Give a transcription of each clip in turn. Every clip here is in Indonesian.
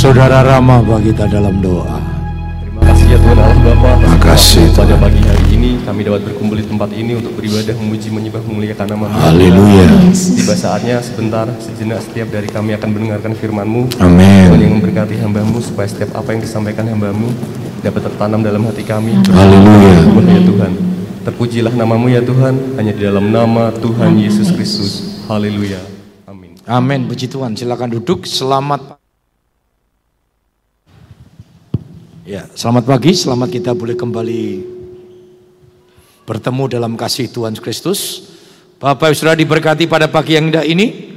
Saudara Rama bagi kita dalam doa. Terima kasih ya Tuhan Allah Bapa. Terima kasih, Pada Tuhan. pagi hari ini kami dapat berkumpul di tempat ini untuk beribadah, memuji, menyembah, memuliakan nama Haleluya. Tiba saatnya sebentar sejenak setiap dari kami akan mendengarkan firman-Mu. Amin. Tuhan yang memberkati hamba-Mu supaya setiap apa yang disampaikan hamba-Mu dapat tertanam dalam hati kami. Haleluya. Tuhan ya Tuhan. Terpujilah namamu ya Tuhan, hanya di dalam nama Tuhan Yesus Kristus. Haleluya. Amin. Amin. Puji Tuhan. Silakan duduk. Selamat Ya, selamat pagi. Selamat kita boleh kembali bertemu dalam kasih Tuhan Kristus. Bapak Ibu Saudara diberkati pada pagi yang indah ini.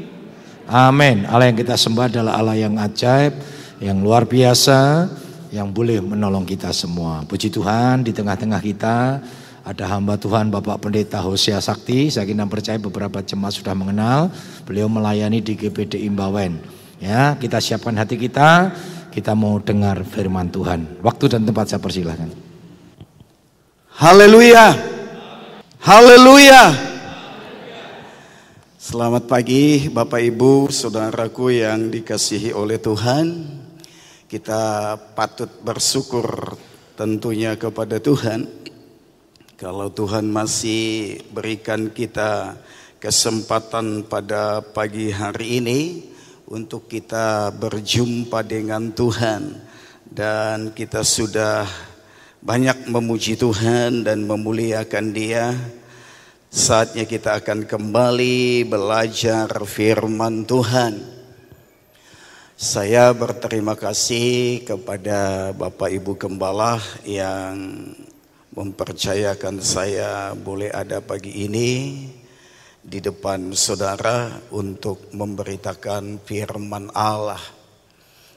Amin. Allah yang kita sembah adalah Allah yang ajaib, yang luar biasa, yang boleh menolong kita semua. Puji Tuhan di tengah-tengah kita ada hamba Tuhan Bapak Pendeta Hosea Sakti. Saya kira percaya beberapa jemaat sudah mengenal. Beliau melayani di GPD Imbawen. Ya, kita siapkan hati kita. Kita mau dengar firman Tuhan. Waktu dan tempat saya persilahkan. Haleluya. Haleluya. Selamat pagi Bapak Ibu, saudaraku yang dikasihi oleh Tuhan. Kita patut bersyukur tentunya kepada Tuhan. Kalau Tuhan masih berikan kita kesempatan pada pagi hari ini untuk kita berjumpa dengan Tuhan dan kita sudah banyak memuji Tuhan dan memuliakan Dia. Saatnya kita akan kembali belajar firman Tuhan. Saya berterima kasih kepada Bapak Ibu Gembala yang mempercayakan saya boleh ada pagi ini di depan saudara untuk memberitakan firman Allah.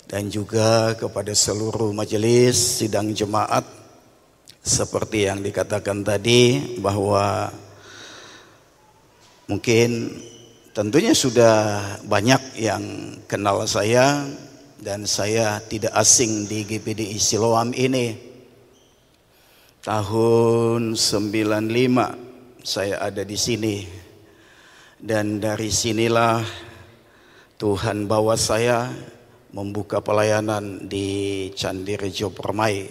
Dan juga kepada seluruh majelis sidang jemaat seperti yang dikatakan tadi bahwa mungkin tentunya sudah banyak yang kenal saya dan saya tidak asing di GPDI Siloam ini. Tahun 95 saya ada di sini dan dari sinilah Tuhan bawa saya membuka pelayanan di Candi Rejo Permai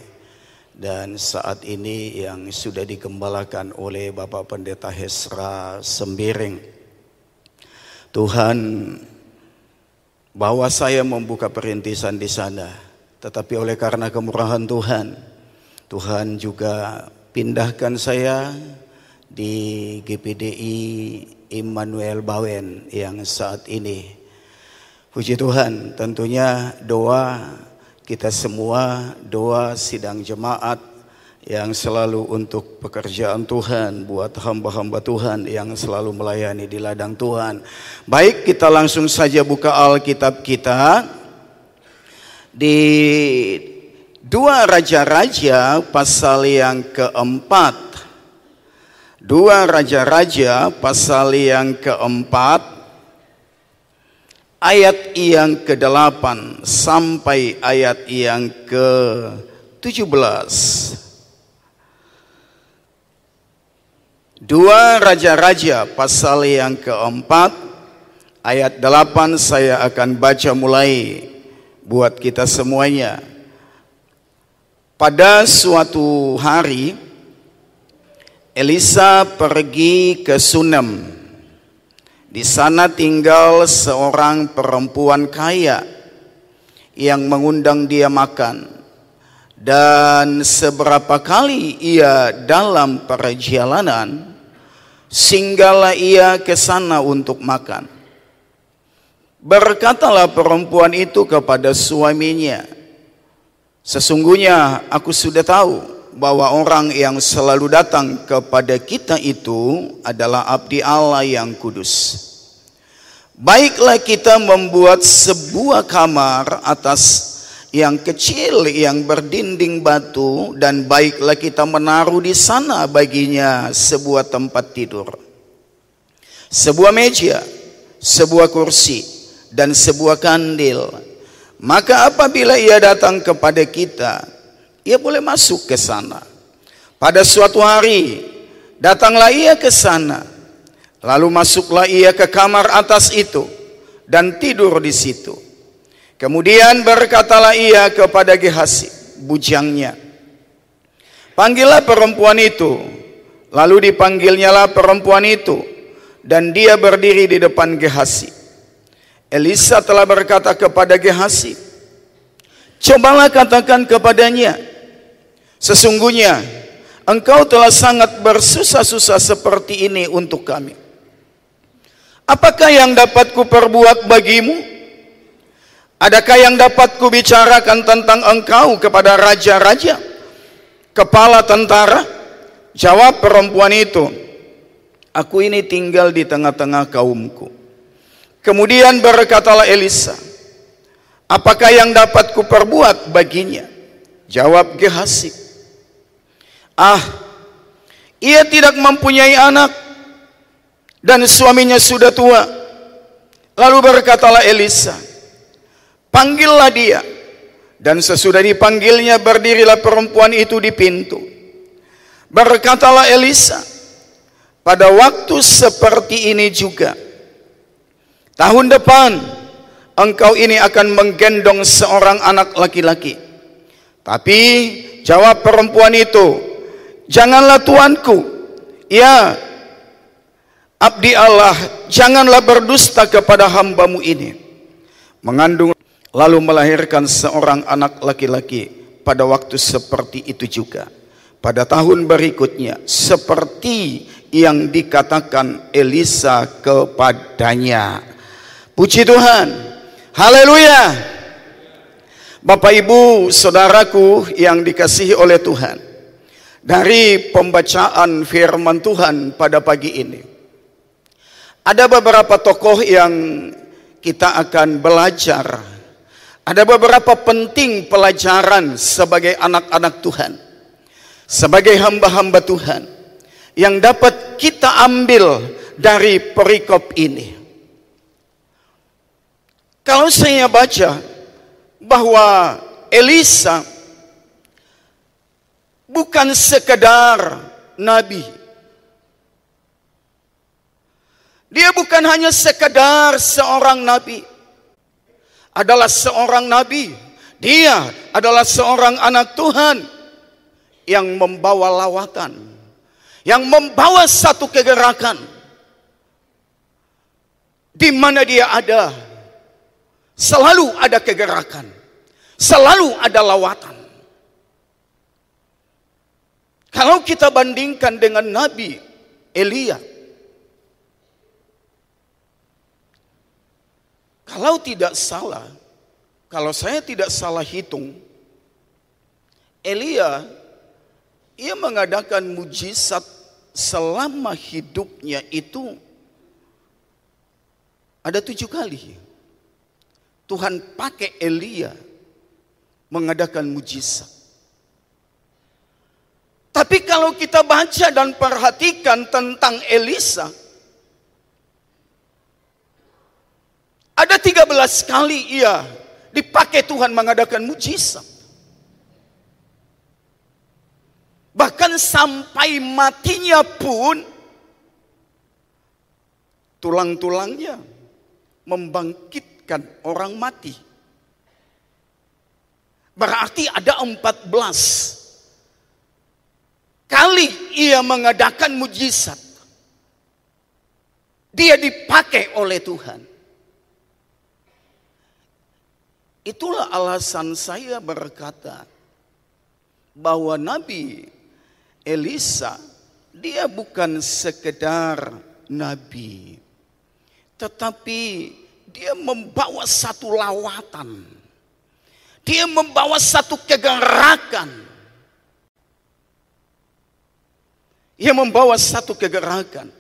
dan saat ini yang sudah dikembalakan oleh Bapak Pendeta Hesra Sembiring. Tuhan bawa saya membuka perintisan di sana, tetapi oleh karena kemurahan Tuhan, Tuhan juga pindahkan saya di GPDI Immanuel Bawen yang saat ini. Puji Tuhan, tentunya doa kita semua, doa sidang jemaat yang selalu untuk pekerjaan Tuhan, buat hamba-hamba Tuhan yang selalu melayani di ladang Tuhan. Baik, kita langsung saja buka Alkitab kita di Dua Raja-Raja pasal yang keempat. Dua Raja-Raja pasal yang keempat ayat yang ke-8 sampai ayat yang ke-17. Dua Raja-Raja pasal yang keempat ayat 8 saya akan baca mulai buat kita semuanya. Pada suatu hari Elisa pergi ke Sunem. Di sana tinggal seorang perempuan kaya yang mengundang dia makan. Dan seberapa kali ia dalam perjalanan, singgahlah ia ke sana untuk makan. Berkatalah perempuan itu kepada suaminya, Sesungguhnya aku sudah tahu bahwa orang yang selalu datang kepada kita itu adalah abdi Allah yang kudus. Baiklah kita membuat sebuah kamar atas yang kecil yang berdinding batu dan baiklah kita menaruh di sana baginya sebuah tempat tidur. Sebuah meja, sebuah kursi dan sebuah kandil. Maka apabila ia datang kepada kita, ia boleh masuk ke sana. Pada suatu hari, datanglah ia ke sana. Lalu masuklah ia ke kamar atas itu dan tidur di situ. Kemudian berkatalah ia kepada Gehasi, bujangnya, Panggillah perempuan itu. Lalu dipanggilnyalah perempuan itu. Dan dia berdiri di depan Gehasi. Elisa telah berkata kepada Gehasi, Cobalah katakan kepadanya, Sesungguhnya engkau telah sangat bersusah-susah seperti ini untuk kami. Apakah yang dapat kuperbuat bagimu? Adakah yang dapat kubicarakan tentang engkau kepada raja-raja? Kepala tentara? Jawab perempuan itu, Aku ini tinggal di tengah-tengah kaumku. Kemudian berkatalah Elisa, Apakah yang dapat kuperbuat baginya? Jawab Gehasi, Ah, ia tidak mempunyai anak dan suaminya sudah tua. Lalu berkatalah Elisa, panggillah dia. Dan sesudah dipanggilnya berdirilah perempuan itu di pintu. Berkatalah Elisa, pada waktu seperti ini juga, tahun depan engkau ini akan menggendong seorang anak laki-laki. Tapi jawab perempuan itu, janganlah tuanku, ya abdi Allah, janganlah berdusta kepada hambamu ini. Mengandung lalu melahirkan seorang anak laki-laki pada waktu seperti itu juga. Pada tahun berikutnya, seperti yang dikatakan Elisa kepadanya. Puji Tuhan. Haleluya. Bapak Ibu, saudaraku yang dikasihi oleh Tuhan. Dari pembacaan firman Tuhan pada pagi ini. Ada beberapa tokoh yang kita akan belajar ada beberapa penting pelajaran sebagai anak-anak Tuhan, sebagai hamba-hamba Tuhan yang dapat kita ambil dari perikop ini. Kalau saya baca bahwa Elisa bukan sekedar nabi. Dia bukan hanya sekedar seorang nabi adalah seorang nabi. Dia adalah seorang anak Tuhan yang membawa lawatan, yang membawa satu kegerakan di mana dia ada. Selalu ada kegerakan, selalu ada lawatan. Kalau kita bandingkan dengan Nabi Elia, Kalau tidak salah, kalau saya tidak salah hitung, Elia ia mengadakan mujizat selama hidupnya itu ada tujuh kali. Tuhan pakai Elia mengadakan mujizat. Tapi kalau kita baca dan perhatikan tentang Elisa, Ada 13 kali ia dipakai Tuhan mengadakan mujizat. Bahkan sampai matinya pun tulang-tulangnya membangkitkan orang mati. Berarti ada 14 kali ia mengadakan mujizat. Dia dipakai oleh Tuhan. Itulah alasan saya berkata bahwa Nabi Elisa dia bukan sekedar nabi tetapi dia membawa satu lawatan. Dia membawa satu kegerakan. Dia membawa satu kegerakan.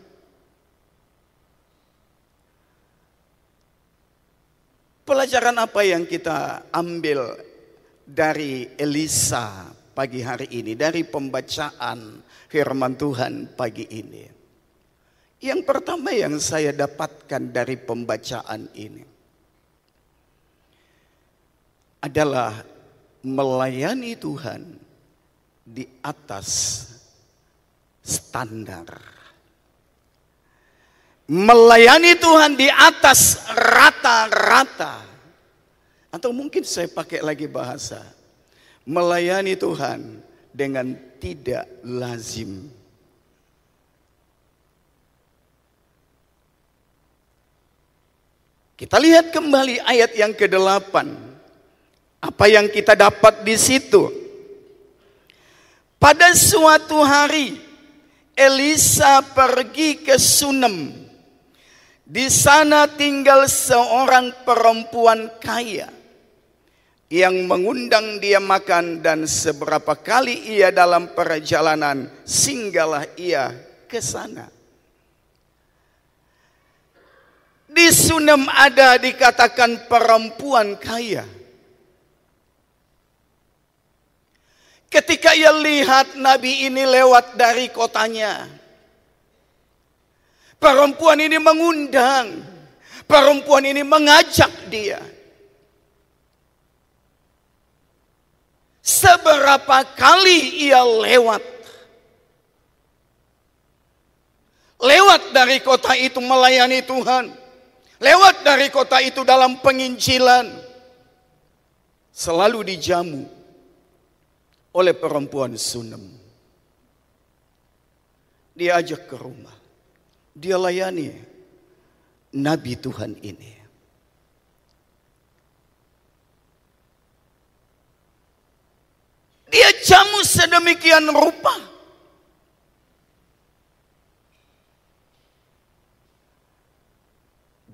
Pelajaran apa yang kita ambil dari Elisa pagi hari ini, dari pembacaan firman Tuhan pagi ini? Yang pertama yang saya dapatkan dari pembacaan ini adalah melayani Tuhan di atas standar. Melayani Tuhan di atas rata-rata. Atau mungkin saya pakai lagi bahasa melayani Tuhan dengan tidak lazim. Kita lihat kembali ayat yang ke-8. Apa yang kita dapat di situ? Pada suatu hari Elisa pergi ke Sunem. Di sana tinggal seorang perempuan kaya yang mengundang dia makan dan seberapa kali ia dalam perjalanan singgahlah ia ke sana. Di Sunem ada dikatakan perempuan kaya. Ketika ia lihat Nabi ini lewat dari kotanya. Perempuan ini mengundang. Perempuan ini mengajak dia. Seberapa kali ia lewat. Lewat dari kota itu melayani Tuhan. Lewat dari kota itu dalam penginjilan. Selalu dijamu oleh perempuan Sunem. Dia ajak ke rumah. Dia layani Nabi Tuhan ini. Dia jamu sedemikian rupa.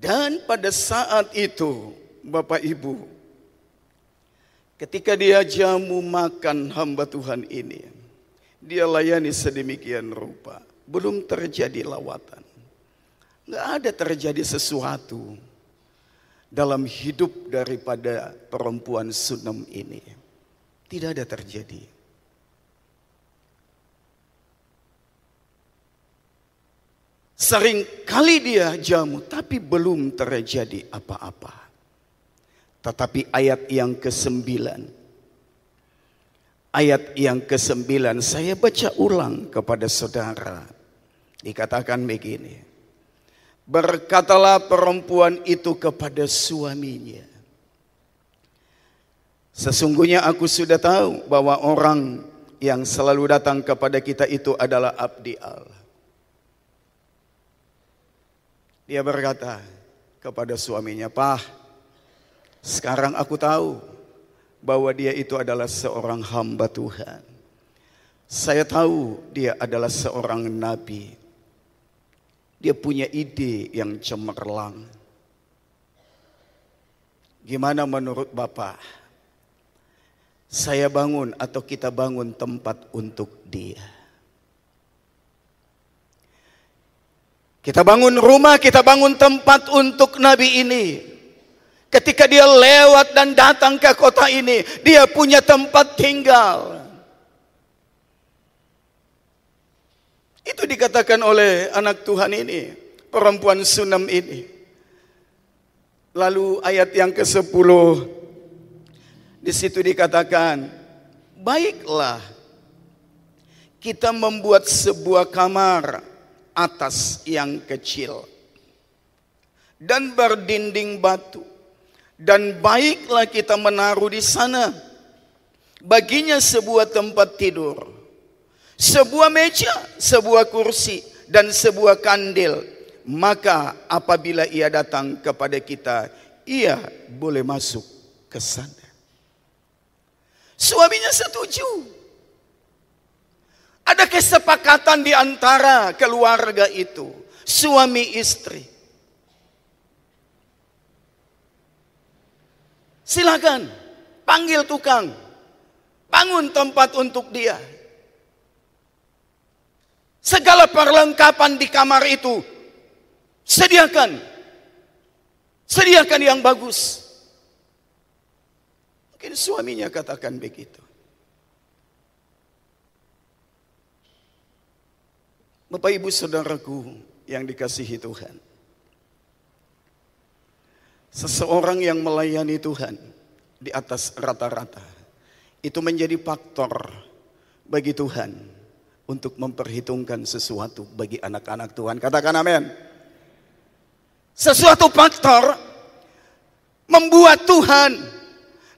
Dan pada saat itu, Bapak Ibu, ketika dia jamu makan hamba Tuhan ini, dia layani sedemikian rupa. Belum terjadi lawatan. Nggak ada terjadi sesuatu dalam hidup daripada perempuan Sunem ini. Tidak ada terjadi. Sering kali dia jamu, tapi belum terjadi apa-apa. Tetapi ayat yang ke-9. Ayat yang ke-9 saya baca ulang kepada saudara. Dikatakan begini. Berkatalah perempuan itu kepada suaminya. Sesungguhnya aku sudah tahu bahwa orang yang selalu datang kepada kita itu adalah abdi Allah Dia berkata kepada suaminya, "Pah, sekarang aku tahu bahwa dia itu adalah seorang hamba Tuhan. Saya tahu dia adalah seorang nabi. Dia punya ide yang cemerlang. Gimana menurut Bapak? Saya bangun atau kita bangun tempat untuk dia?" Kita bangun rumah, kita bangun tempat untuk Nabi ini. Ketika dia lewat dan datang ke kota ini, dia punya tempat tinggal. Itu dikatakan oleh anak Tuhan ini, perempuan Sunem ini. Lalu ayat yang ke-10 di situ dikatakan, "Baiklah kita membuat sebuah kamar atas yang kecil dan berdinding batu dan baiklah kita menaruh di sana. Baginya sebuah tempat tidur sebuah meja sebuah kursi dan sebuah kandil. Maka apabila ia datang kepada kita ia boleh masuk ke sana. Suaminya setuju. Ada kesepakatan di antara keluarga itu, suami istri. Silakan panggil tukang, bangun tempat untuk dia. Segala perlengkapan di kamar itu sediakan. Sediakan yang bagus. Mungkin suaminya katakan begitu. Bapak Ibu Saudaraku yang dikasihi Tuhan. Seseorang yang melayani Tuhan di atas rata-rata itu menjadi faktor bagi Tuhan untuk memperhitungkan sesuatu bagi anak-anak Tuhan. Katakan amin. Sesuatu faktor membuat Tuhan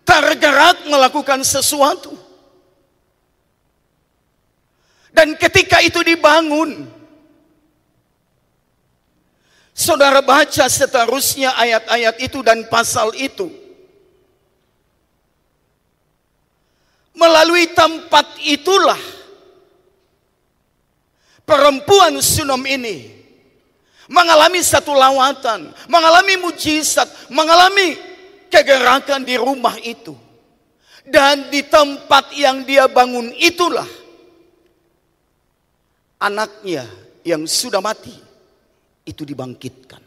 tergerak melakukan sesuatu. Dan ketika itu dibangun, saudara baca seterusnya ayat-ayat itu dan pasal itu. Melalui tempat itulah perempuan Sunom ini mengalami satu lawatan, mengalami mujizat, mengalami kegerakan di rumah itu. Dan di tempat yang dia bangun itulah anaknya yang sudah mati itu dibangkitkan.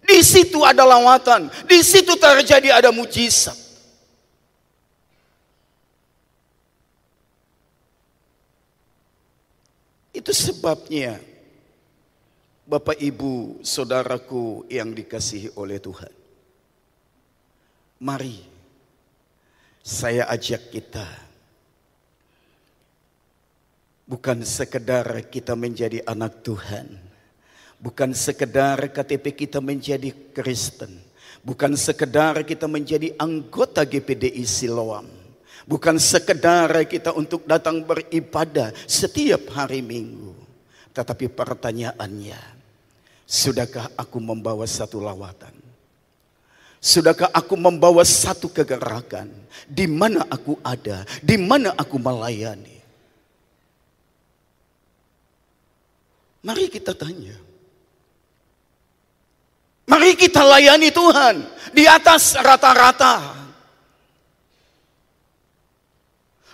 Di situ ada lawatan, di situ terjadi ada mujizat. Itu sebabnya Bapak Ibu, saudaraku yang dikasihi oleh Tuhan. Mari saya ajak kita bukan sekedar kita menjadi anak Tuhan, bukan sekedar KTP kita menjadi Kristen, bukan sekedar kita menjadi anggota GPDI Siloam, bukan sekedar kita untuk datang beribadah setiap hari Minggu, tetapi pertanyaannya, sudahkah aku membawa satu lawatan? Sudahkah aku membawa satu kegerakan? Di mana aku ada? Di mana aku melayani? Mari kita tanya. Mari kita layani Tuhan di atas rata-rata.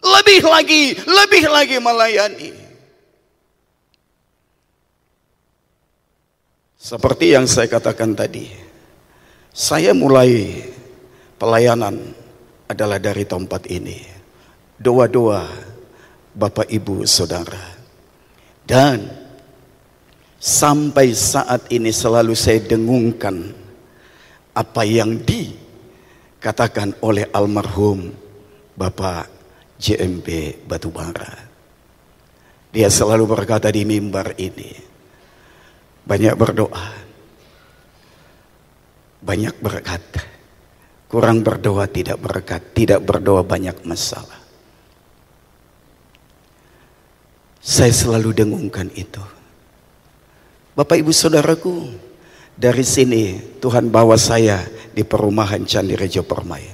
Lebih lagi, lebih lagi melayani. Seperti yang saya katakan tadi. Saya mulai pelayanan adalah dari tempat ini. Doa-doa Bapak Ibu Saudara. Dan sampai saat ini selalu saya dengungkan apa yang dikatakan oleh almarhum Bapak JMP Batubara. Dia selalu berkata di mimbar ini, banyak berdoa, banyak berkat. Kurang berdoa tidak berkat, tidak berdoa banyak masalah. Saya selalu dengungkan itu. Bapak ibu saudaraku, dari sini Tuhan bawa saya di perumahan Candi Rejo Permai.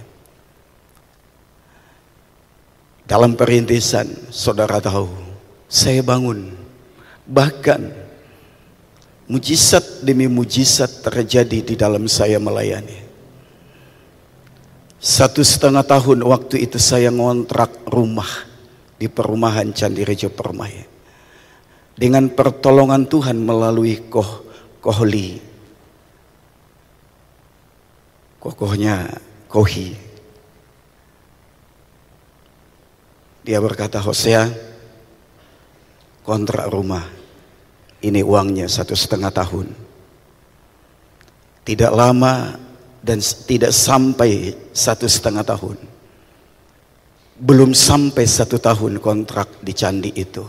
Dalam perintisan, saudara tahu, saya bangun. Bahkan Mujizat demi mujizat terjadi di dalam saya melayani. Satu setengah tahun waktu itu saya ngontrak rumah di perumahan Candi Rejo Permai. Dengan pertolongan Tuhan melalui koh, kohli. Kokohnya kohi. Dia berkata, Hosea, kontrak rumah ini uangnya satu setengah tahun. Tidak lama dan tidak sampai satu setengah tahun. Belum sampai satu tahun kontrak di candi itu.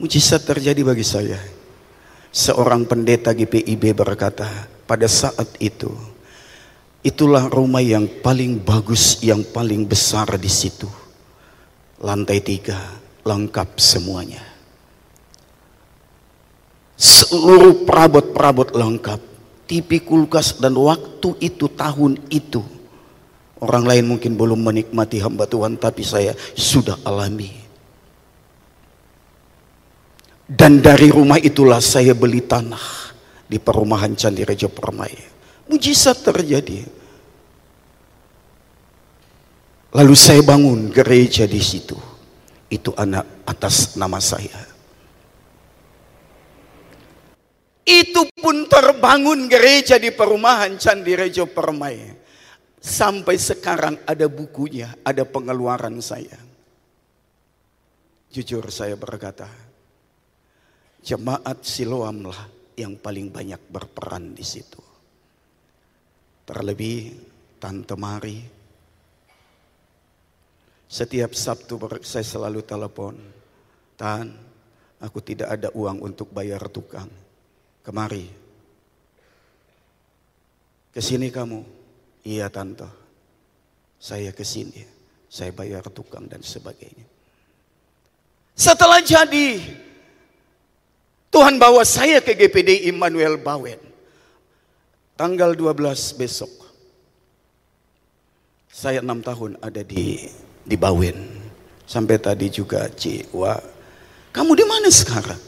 Mujizat terjadi bagi saya. Seorang pendeta GPIB berkata, pada saat itu, itulah rumah yang paling bagus, yang paling besar di situ. Lantai tiga, lengkap semuanya seluruh perabot-perabot lengkap. TV kulkas dan waktu itu tahun itu. Orang lain mungkin belum menikmati hamba Tuhan tapi saya sudah alami. Dan dari rumah itulah saya beli tanah di perumahan Candi Rejo Permai. Mujizat terjadi. Lalu saya bangun gereja di situ. Itu anak atas nama saya. Itu pun terbangun gereja di perumahan Candi Rejo Permai. Sampai sekarang ada bukunya, ada pengeluaran saya. Jujur saya berkata, jemaat Siloamlah yang paling banyak berperan di situ. Terlebih Tante Mari. Setiap Sabtu saya selalu telepon, Tan, aku tidak ada uang untuk bayar tukang kemari. Ke sini kamu. Iya tante. Saya ke sini, saya bayar tukang dan sebagainya. Setelah jadi, Tuhan bawa saya ke GPD Immanuel Bawen. Tanggal 12 besok. Saya enam tahun ada di di Bawen. Sampai tadi juga Ci, wah, kamu di mana sekarang?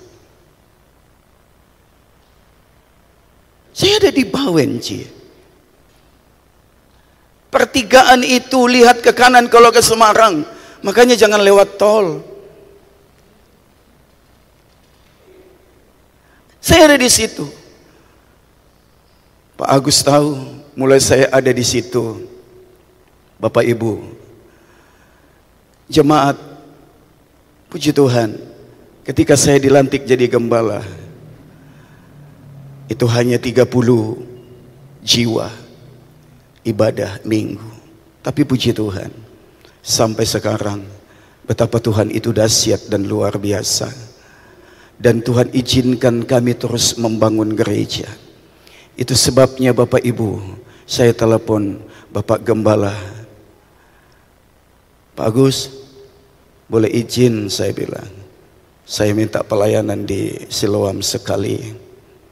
Saya ada di Bawen, Ci. Pertigaan itu lihat ke kanan kalau ke Semarang. Makanya jangan lewat tol. Saya ada di situ. Pak Agus tahu, mulai saya ada di situ. Bapak Ibu, jemaat, puji Tuhan, ketika saya dilantik jadi gembala, itu hanya 30 jiwa ibadah minggu. Tapi puji Tuhan, sampai sekarang betapa Tuhan itu dahsyat dan luar biasa. Dan Tuhan izinkan kami terus membangun gereja. Itu sebabnya Bapak Ibu, saya telepon Bapak Gembala. Pak Agus, boleh izin saya bilang. Saya minta pelayanan di Siloam sekali,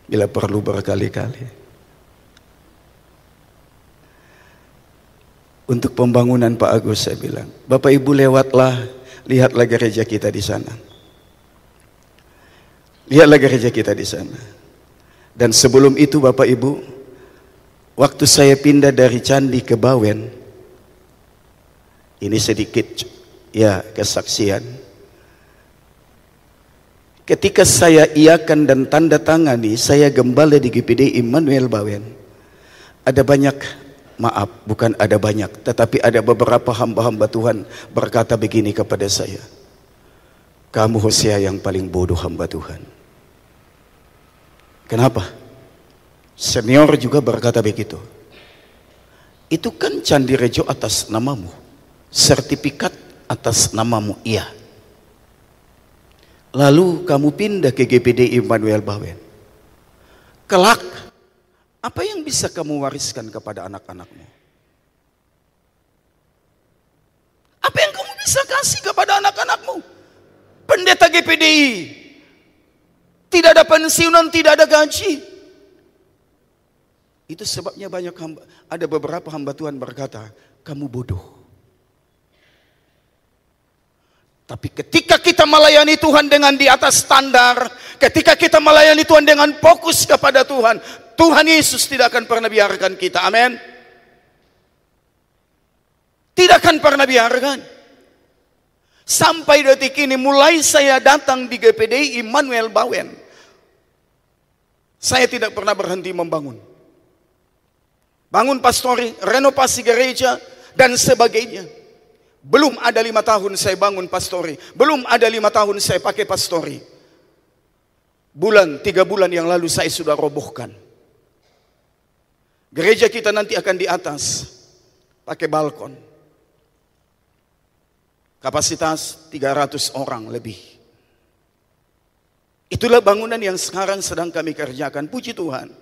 bila perlu berkali-kali. untuk pembangunan Pak Agus saya bilang. Bapak Ibu lewatlah, lihatlah gereja kita di sana. Lihatlah gereja kita di sana. Dan sebelum itu Bapak Ibu, waktu saya pindah dari Candi ke Bawen, ini sedikit ya kesaksian. Ketika saya iakan dan tanda tangani, saya gembala di GPD Immanuel Bawen. Ada banyak Maaf, bukan ada banyak, tetapi ada beberapa hamba-hamba Tuhan berkata begini kepada saya. Kamu Hosea yang paling bodoh hamba Tuhan. Kenapa? Senior juga berkata begitu. Itu kan Candi Rejo atas namamu. Sertifikat atas namamu, iya. Lalu kamu pindah ke GPD Immanuel Bawen. Kelak apa yang bisa kamu wariskan kepada anak-anakmu? Apa yang kamu bisa kasih kepada anak-anakmu? Pendeta GPDI. Tidak ada pensiunan, tidak ada gaji. Itu sebabnya banyak hamba, ada beberapa hamba Tuhan berkata, kamu bodoh. Tapi ketika kita melayani Tuhan dengan di atas standar, ketika kita melayani Tuhan dengan fokus kepada Tuhan, Tuhan Yesus tidak akan pernah biarkan kita. Amin. Tidak akan pernah biarkan. Sampai detik ini mulai saya datang di GPD Immanuel Bawen. Saya tidak pernah berhenti membangun. Bangun pastori, renovasi gereja, dan sebagainya. Belum ada lima tahun saya bangun pastori. Belum ada lima tahun saya pakai pastori. Bulan, tiga bulan yang lalu saya sudah robohkan. Gereja kita nanti akan di atas pakai balkon. Kapasitas 300 orang lebih. Itulah bangunan yang sekarang sedang kami kerjakan. Puji Tuhan.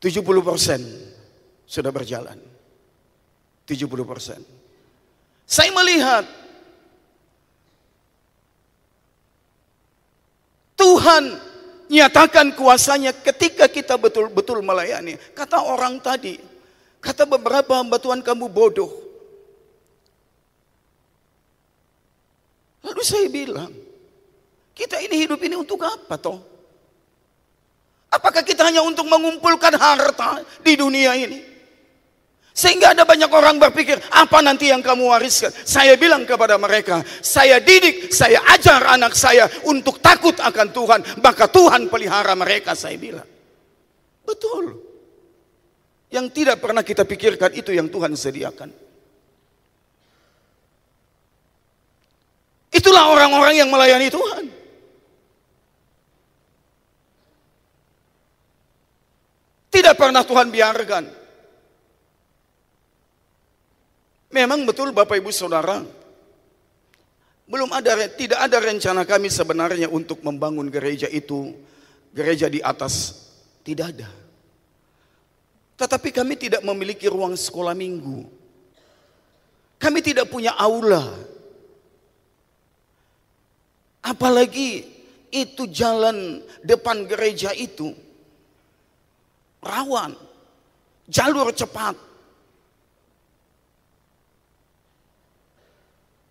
70 persen sudah berjalan. 70 persen. Saya melihat Tuhan nyatakan kuasanya ketika kita betul-betul melayani. Kata orang tadi, kata beberapa hamba Tuhan kamu bodoh. Lalu saya bilang, kita ini hidup ini untuk apa toh? Apakah kita hanya untuk mengumpulkan harta di dunia ini? Sehingga ada banyak orang berpikir, apa nanti yang kamu wariskan? Saya bilang kepada mereka, saya didik, saya ajar anak saya untuk takut akan Tuhan. Maka Tuhan pelihara mereka, saya bilang. Betul. Yang tidak pernah kita pikirkan itu yang Tuhan sediakan. Itulah orang-orang yang melayani Tuhan. Tidak pernah Tuhan biarkan Memang betul Bapak Ibu Saudara, belum ada tidak ada rencana kami sebenarnya untuk membangun gereja itu gereja di atas tidak ada. Tetapi kami tidak memiliki ruang sekolah minggu. Kami tidak punya aula. Apalagi itu jalan depan gereja itu rawan, jalur cepat.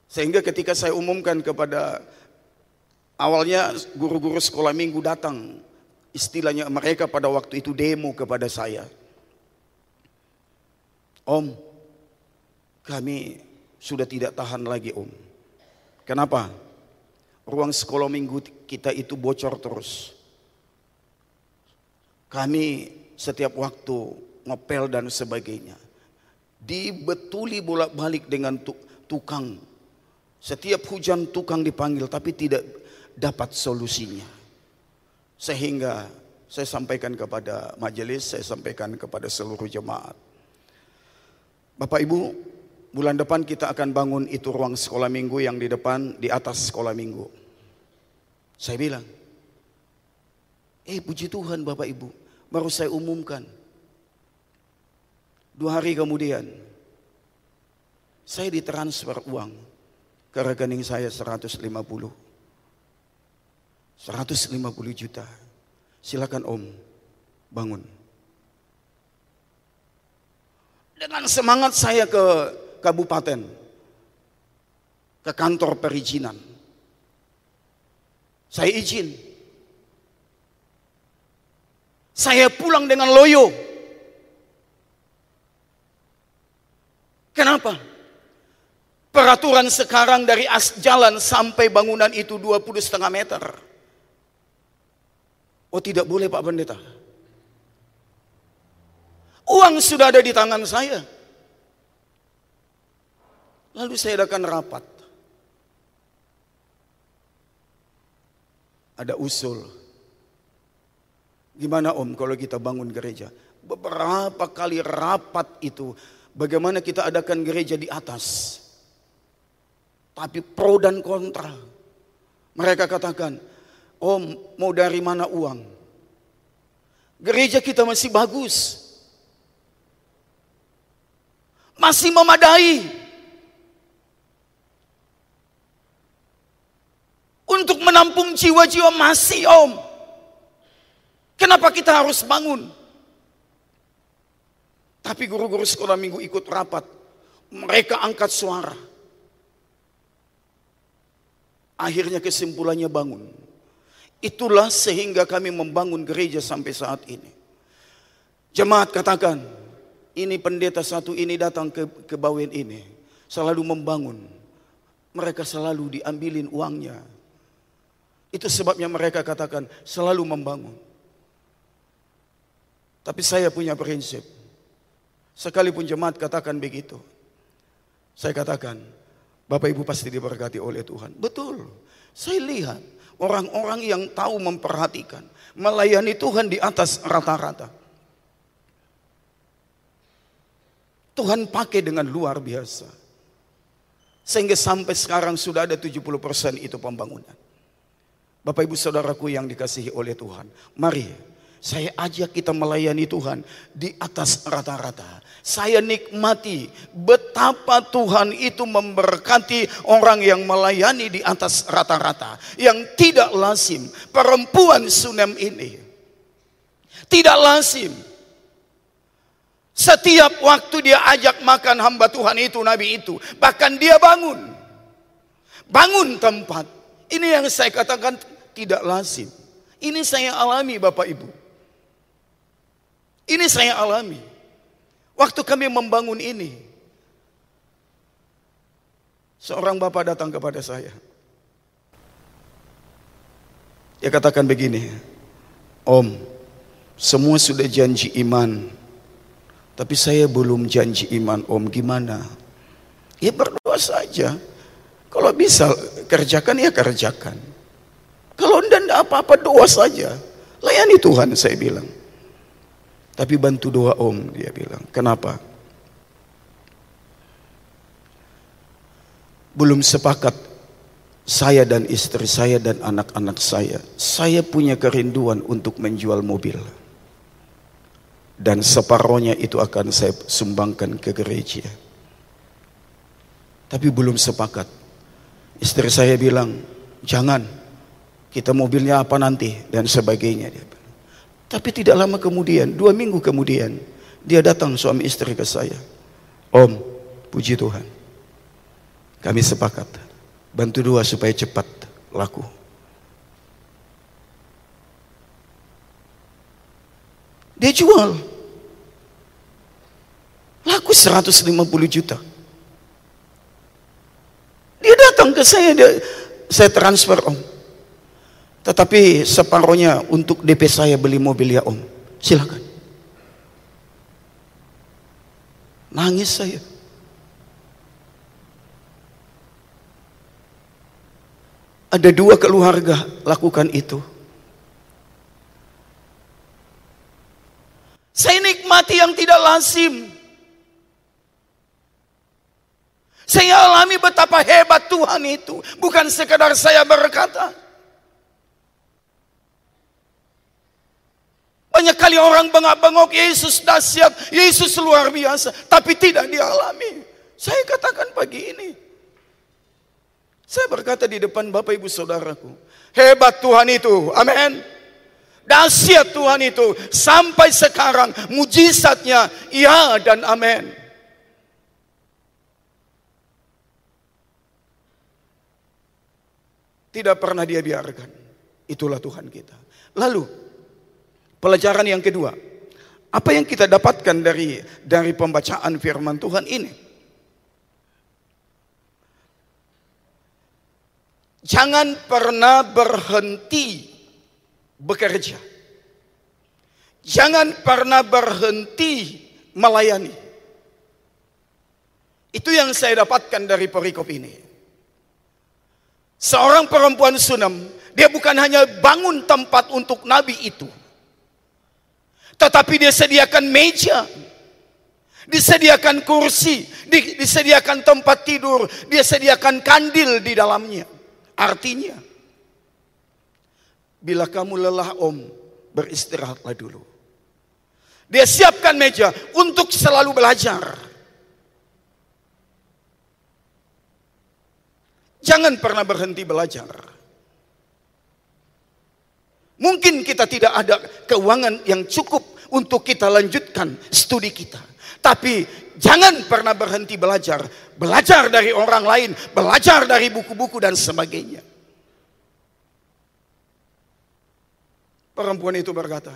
Sehingga ketika saya umumkan kepada awalnya guru-guru sekolah minggu datang, istilahnya mereka pada waktu itu demo kepada saya. Om, kami sudah tidak tahan lagi om. Kenapa? Ruang sekolah minggu kita itu bocor terus. Kami setiap waktu ngepel dan sebagainya. Dibetuli bolak-balik dengan tukang. Setiap hujan tukang dipanggil tapi tidak dapat solusinya. Sehingga saya sampaikan kepada majelis, saya sampaikan kepada seluruh jemaat. Bapak Ibu, bulan depan kita akan bangun itu ruang sekolah minggu yang di depan di atas sekolah minggu. Saya bilang, eh puji Tuhan Bapak Ibu, baru saya umumkan. Dua hari kemudian, saya ditransfer uang ke rekening saya 150. 150 juta. Silakan Om, bangun. Dengan semangat saya ke kabupaten, ke kantor perizinan. Saya izin. Saya pulang dengan loyo. Kenapa? Peraturan sekarang dari as jalan sampai bangunan itu 20 setengah meter. Oh tidak boleh Pak Pendeta. Uang sudah ada di tangan saya. Lalu saya adakan rapat. Ada usul. Gimana om kalau kita bangun gereja? Beberapa kali rapat itu. Bagaimana kita adakan gereja di atas. Tapi pro dan kontra. Mereka katakan, om mau dari mana uang? Gereja kita masih bagus masih memadai untuk menampung jiwa-jiwa masih om. Kenapa kita harus bangun? Tapi guru-guru sekolah minggu ikut rapat. Mereka angkat suara. Akhirnya kesimpulannya bangun. Itulah sehingga kami membangun gereja sampai saat ini. Jemaat katakan, ini pendeta satu ini datang ke, Bawen ini. Selalu membangun. Mereka selalu diambilin uangnya. Itu sebabnya mereka katakan selalu membangun. Tapi saya punya prinsip. Sekalipun jemaat katakan begitu. Saya katakan, Bapak Ibu pasti diberkati oleh Tuhan. Betul. Saya lihat orang-orang yang tahu memperhatikan. Melayani Tuhan di atas rata-rata. Tuhan pakai dengan luar biasa. Sehingga sampai sekarang sudah ada 70% itu pembangunan. Bapak ibu saudaraku yang dikasihi oleh Tuhan. Mari saya ajak kita melayani Tuhan di atas rata-rata. Saya nikmati betapa Tuhan itu memberkati orang yang melayani di atas rata-rata. Yang tidak lazim. Perempuan Sunem ini. Tidak lazim setiap waktu dia ajak makan hamba Tuhan itu, Nabi itu. Bahkan dia bangun. Bangun tempat. Ini yang saya katakan tidak lazim. Ini saya alami Bapak Ibu. Ini saya alami. Waktu kami membangun ini. Seorang bapak datang kepada saya. Dia katakan begini. Om, semua sudah janji iman tapi saya belum janji iman om gimana? Ya berdoa saja. Kalau bisa kerjakan ya kerjakan. Kalau tidak apa-apa doa saja. Layani Tuhan saya bilang. Tapi bantu doa om dia bilang. Kenapa? Belum sepakat saya dan istri saya dan anak-anak saya. Saya punya kerinduan untuk menjual mobil dan separohnya itu akan saya sumbangkan ke gereja. Tapi belum sepakat. Istri saya bilang, jangan. Kita mobilnya apa nanti dan sebagainya. Tapi tidak lama kemudian, dua minggu kemudian, dia datang suami istri ke saya. Om, puji Tuhan. Kami sepakat. Bantu dua supaya cepat laku. Dia jual. Laku 150 juta. Dia datang ke saya, dia, saya transfer om. Tetapi separohnya untuk DP saya beli mobil ya om. Silakan. Nangis saya. Ada dua keluarga lakukan itu. Saya nikmati yang tidak lazim. Saya alami betapa hebat Tuhan itu. Bukan sekedar saya berkata. Banyak kali orang bengak-bengok Yesus dahsyat, Yesus luar biasa. Tapi tidak dialami. Saya katakan pagi ini. Saya berkata di depan Bapak Ibu Saudaraku. Hebat Tuhan itu. Amin. Dahsyat Tuhan itu. Sampai sekarang mujizatnya ya dan amin. Tidak pernah dia biarkan. Itulah Tuhan kita. Lalu pelajaran yang kedua. Apa yang kita dapatkan dari dari pembacaan firman Tuhan ini? Jangan pernah berhenti bekerja. Jangan pernah berhenti melayani. Itu yang saya dapatkan dari perikop ini. Seorang perempuan Sunam, dia bukan hanya bangun tempat untuk nabi itu. Tetapi dia sediakan meja, disediakan kursi, disediakan tempat tidur, dia sediakan kandil di dalamnya. Artinya, bila kamu lelah om, beristirahatlah dulu. Dia siapkan meja untuk selalu belajar. Jangan pernah berhenti belajar. Mungkin kita tidak ada keuangan yang cukup untuk kita lanjutkan studi kita. Tapi jangan pernah berhenti belajar. Belajar dari orang lain, belajar dari buku-buku dan sebagainya. Perempuan itu berkata,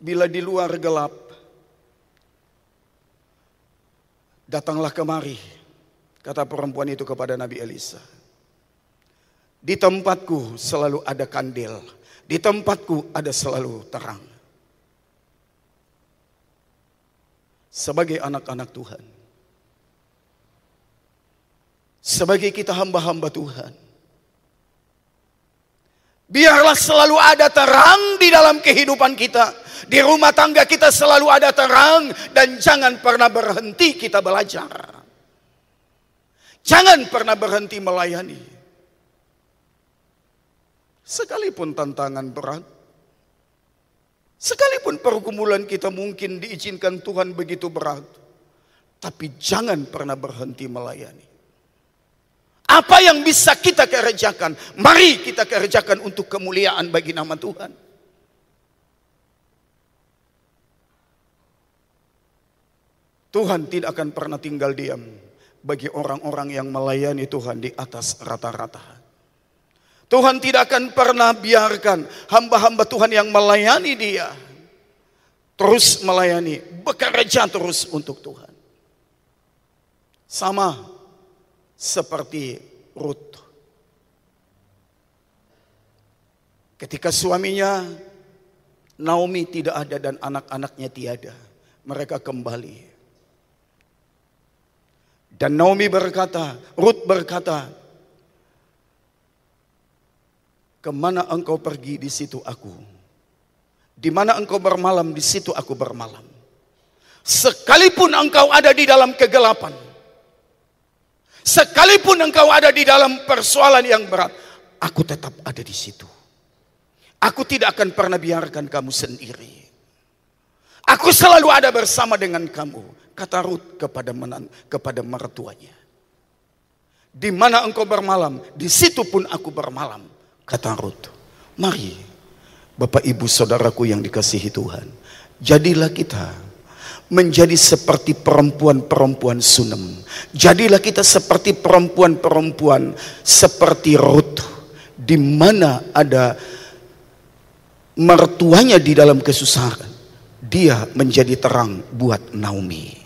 bila di luar gelap, datanglah kemari, kata perempuan itu kepada Nabi Elisa. Di tempatku selalu ada kandil, di tempatku ada selalu terang. sebagai anak-anak Tuhan. Sebagai kita hamba-hamba Tuhan. Biarlah selalu ada terang di dalam kehidupan kita. Di rumah tangga kita selalu ada terang. Dan jangan pernah berhenti kita belajar. Jangan pernah berhenti melayani. Sekalipun tantangan berat. Sekalipun pergumulan kita mungkin diizinkan Tuhan begitu berat. Tapi jangan pernah berhenti melayani. Apa yang bisa kita kerjakan, mari kita kerjakan untuk kemuliaan bagi nama Tuhan. Tuhan tidak akan pernah tinggal diam bagi orang-orang yang melayani Tuhan di atas rata-rata. Tuhan tidak akan pernah biarkan hamba-hamba Tuhan yang melayani dia. Terus melayani, bekerja terus untuk Tuhan. Sama seperti Ruth. Ketika suaminya Naomi tidak ada dan anak-anaknya tiada. Mereka kembali. Dan Naomi berkata, Ruth berkata, Ke mana engkau pergi di situ aku. Di mana engkau bermalam di situ aku bermalam. Sekalipun engkau ada di dalam kegelapan. Sekalipun engkau ada di dalam persoalan yang berat. Aku tetap ada di situ. Aku tidak akan pernah biarkan kamu sendiri. Aku selalu ada bersama dengan kamu. Kata Rut kepada menan, kepada mertuanya. Di mana engkau bermalam, di situ pun aku bermalam. Kata Rut. Mari, Bapak Ibu Saudaraku yang dikasihi Tuhan. Jadilah kita menjadi seperti perempuan-perempuan Sunem. Jadilah kita seperti perempuan-perempuan seperti Rut di mana ada mertuanya di dalam kesusahan. Dia menjadi terang buat Naomi.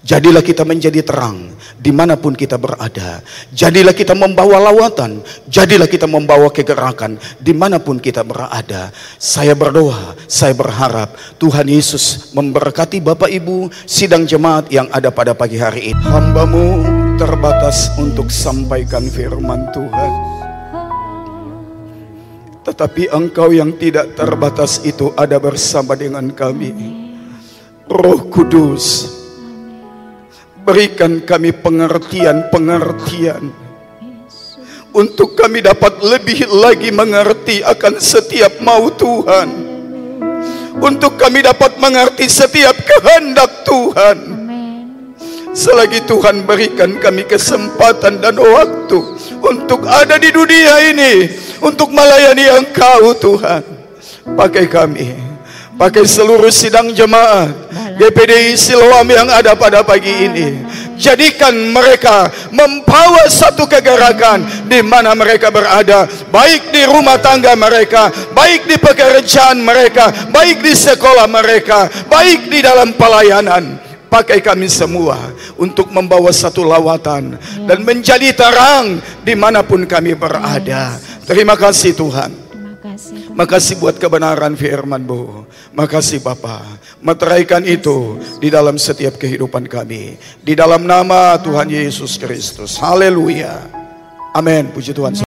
Jadilah kita menjadi terang di mana pun kita berada. Jadilah kita membawa lawatan. Jadilah kita membawa kegerakan di mana pun kita berada. Saya berdoa, saya berharap Tuhan Yesus memberkati Bapak Ibu sidang jemaat yang ada pada pagi hari ini. Hambamu terbatas untuk sampaikan firman Tuhan. Tetapi engkau yang tidak terbatas itu ada bersama dengan kami. Roh Kudus, berikan kami pengertian-pengertian untuk kami dapat lebih lagi mengerti akan setiap mau Tuhan. Untuk kami dapat mengerti setiap kehendak Tuhan. Selagi Tuhan berikan kami kesempatan dan waktu untuk ada di dunia ini, untuk melayani Engkau Tuhan. Pakai kami, pakai seluruh sidang jemaat, GPDI Siloam yang ada pada pagi ini. Jadikan mereka membawa satu kegerakan di mana mereka berada, baik di rumah tangga mereka, baik di pekerjaan mereka, baik di sekolah mereka, baik di dalam pelayanan pakai kami semua untuk membawa satu lawatan dan menjadi terang di mana pun kami berada. Terima kasih Tuhan. Makasih buat kebenaran firman-Mu. Makasih Bapa. Meteraikan itu di dalam setiap kehidupan kami. Di dalam nama Tuhan Yesus Kristus. Haleluya. Amin. Puji Tuhan.